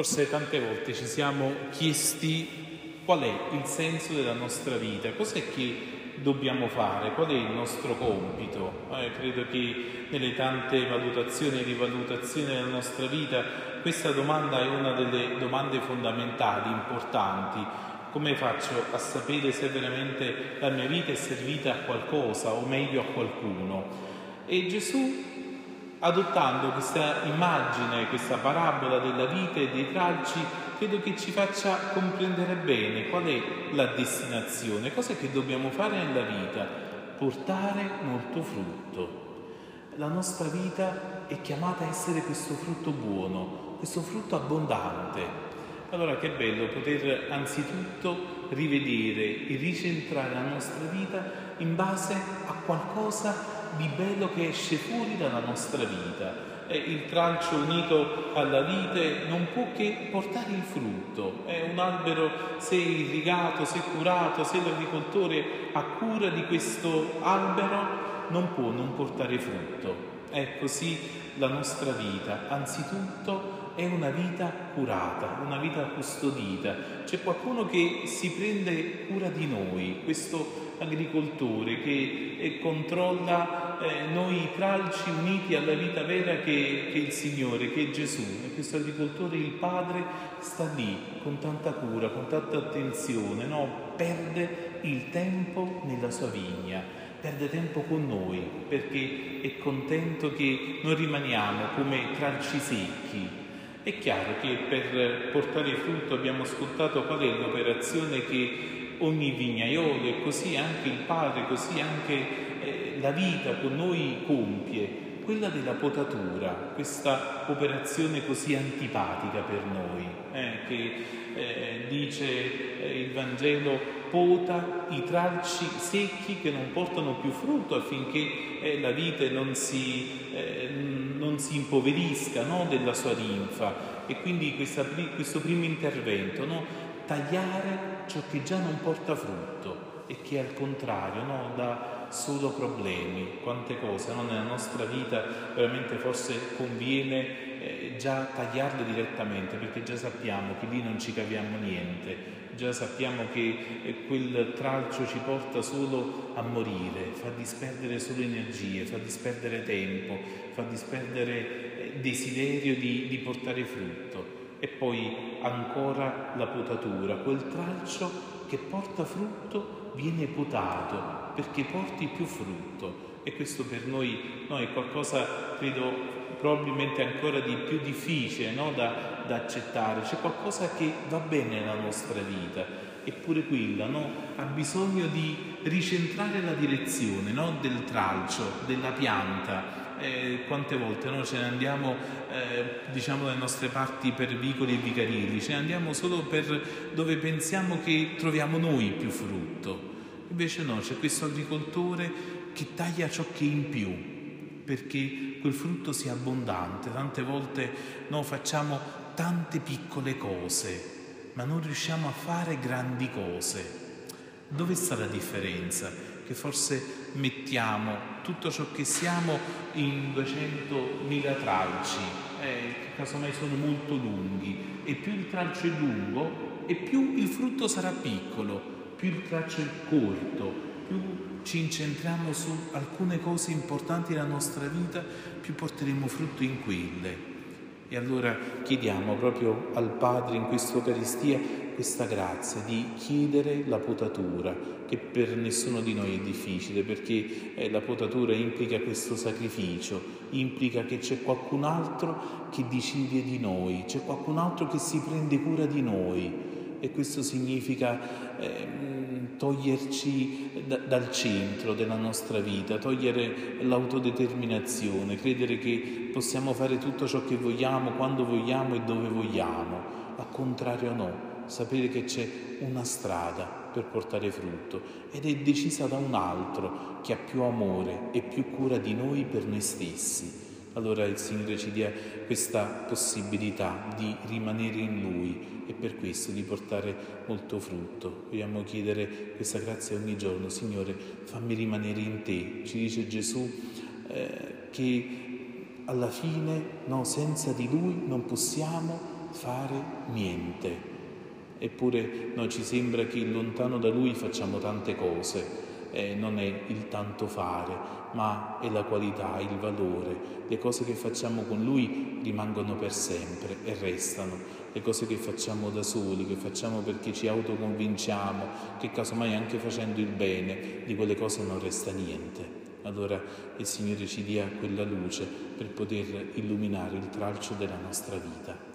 Forse tante volte ci siamo chiesti qual è il senso della nostra vita, cos'è che dobbiamo fare, qual è il nostro compito. Eh, credo che nelle tante valutazioni e rivalutazioni della nostra vita questa domanda è una delle domande fondamentali, importanti. Come faccio a sapere se veramente la mia vita è servita a qualcosa o meglio a qualcuno? E Gesù adottando questa immagine, questa parabola della vita e dei tralci, credo che ci faccia comprendere bene qual è la destinazione, cosa che dobbiamo fare nella vita, portare molto frutto. La nostra vita è chiamata a essere questo frutto buono, questo frutto abbondante. Allora che bello poter anzitutto rivedere e ricentrare la nostra vita in base a qualcosa di bello che esce fuori dalla nostra vita. Il tralcio unito alla vite non può che portare il frutto. È un albero, se irrigato, se curato, se l'agricoltore ha cura di questo albero, non può non portare frutto. È così la nostra vita. Anzitutto è una vita curata, una vita custodita. C'è qualcuno che si prende cura di noi, questo agricoltore che eh, controlla eh, noi tralci uniti alla vita vera che, è il Signore, che è Gesù. E questo agricoltore, il Padre, sta lì con tanta cura, con tanta attenzione, no? perde il tempo nella sua vigna, perde tempo con noi perché è contento che non rimaniamo come tralci secchi, è chiaro che per portare frutto abbiamo ascoltato qual è l'operazione che ogni vignaiolo e così anche il Padre, così anche eh, la vita con noi compie, quella della potatura, questa operazione così antipatica per noi, eh, che eh, dice eh, il Vangelo pota i tralci secchi che non portano più frutto affinché eh, la vite non si, eh, non si impoverisca no, della sua linfa. E quindi questa, questo primo intervento, no, tagliare ciò che già non porta frutto e che al contrario no, dà solo problemi, quante cose nella nostra vita veramente forse conviene eh, già tagliarle direttamente perché già sappiamo che lì non ci capiamo niente, già sappiamo che eh, quel tralcio ci porta solo a morire, fa disperdere solo energie, fa disperdere tempo, fa disperdere eh, desiderio di, di portare frutto. E poi ancora la potatura, quel tralcio che porta frutto viene potato perché porti più frutto. E questo per noi no, è qualcosa, credo, probabilmente ancora di più difficile no, da, da, accettare, c'è qualcosa che va bene nella nostra vita, eppure quella no, ha bisogno di ricentrare la direzione del tralcio, della pianta, eh, quante volte no? ce ne andiamo eh, diciamo dalle nostre parti per vicoli e vicarieli, ce ne andiamo solo per dove pensiamo che troviamo noi più frutto. Invece no, c'è questo agricoltore che taglia ciò che è in più perché quel frutto sia abbondante. Tante volte no, facciamo tante piccole cose, ma non riusciamo a fare grandi cose. Dove sta la differenza? Che forse mettiamo tutto ciò che siamo in 200.000 tralci, eh, casomai sono molto lunghi, e più il tralcio è lungo e più il frutto sarà piccolo, più il tralcio è corto, più ci incentriamo su alcune cose importanti della nostra vita, più porteremo frutto in quelle. E allora chiediamo proprio al Padre in questa Eucaristia questa grazia di chiedere la potatura, che per nessuno di noi è difficile, perché eh, la potatura implica questo sacrificio, implica che c'è qualcun altro che decide di noi, c'è qualcun altro che si prende cura di noi e questo significa eh, toglierci da, dal centro della nostra vita, togliere l'autodeterminazione, credere che possiamo fare tutto ciò che vogliamo, quando vogliamo e dove vogliamo. Al contrario no, sapere che c'è una strada per portare frutto ed è decisa da un altro che ha più amore e più cura di noi per noi stessi. Allora il Signore ci dia questa possibilità di rimanere in Lui e per questo di portare molto frutto. Vogliamo chiedere questa grazia ogni giorno, Signore, fammi rimanere in Te. Ci dice Gesù eh, che alla fine no, senza di Lui non possiamo fare niente. Eppure noi ci sembra che lontano da Lui facciamo tante cose, eh, non è il tanto fare, ma è la qualità, il valore. Le cose che facciamo con Lui rimangono per sempre e restano. Le cose che facciamo da soli, che facciamo perché ci autoconvinciamo, che casomai anche facendo il bene, di quelle cose non resta niente. Allora il Signore ci dia quella luce per poter illuminare il tralcio della nostra vita.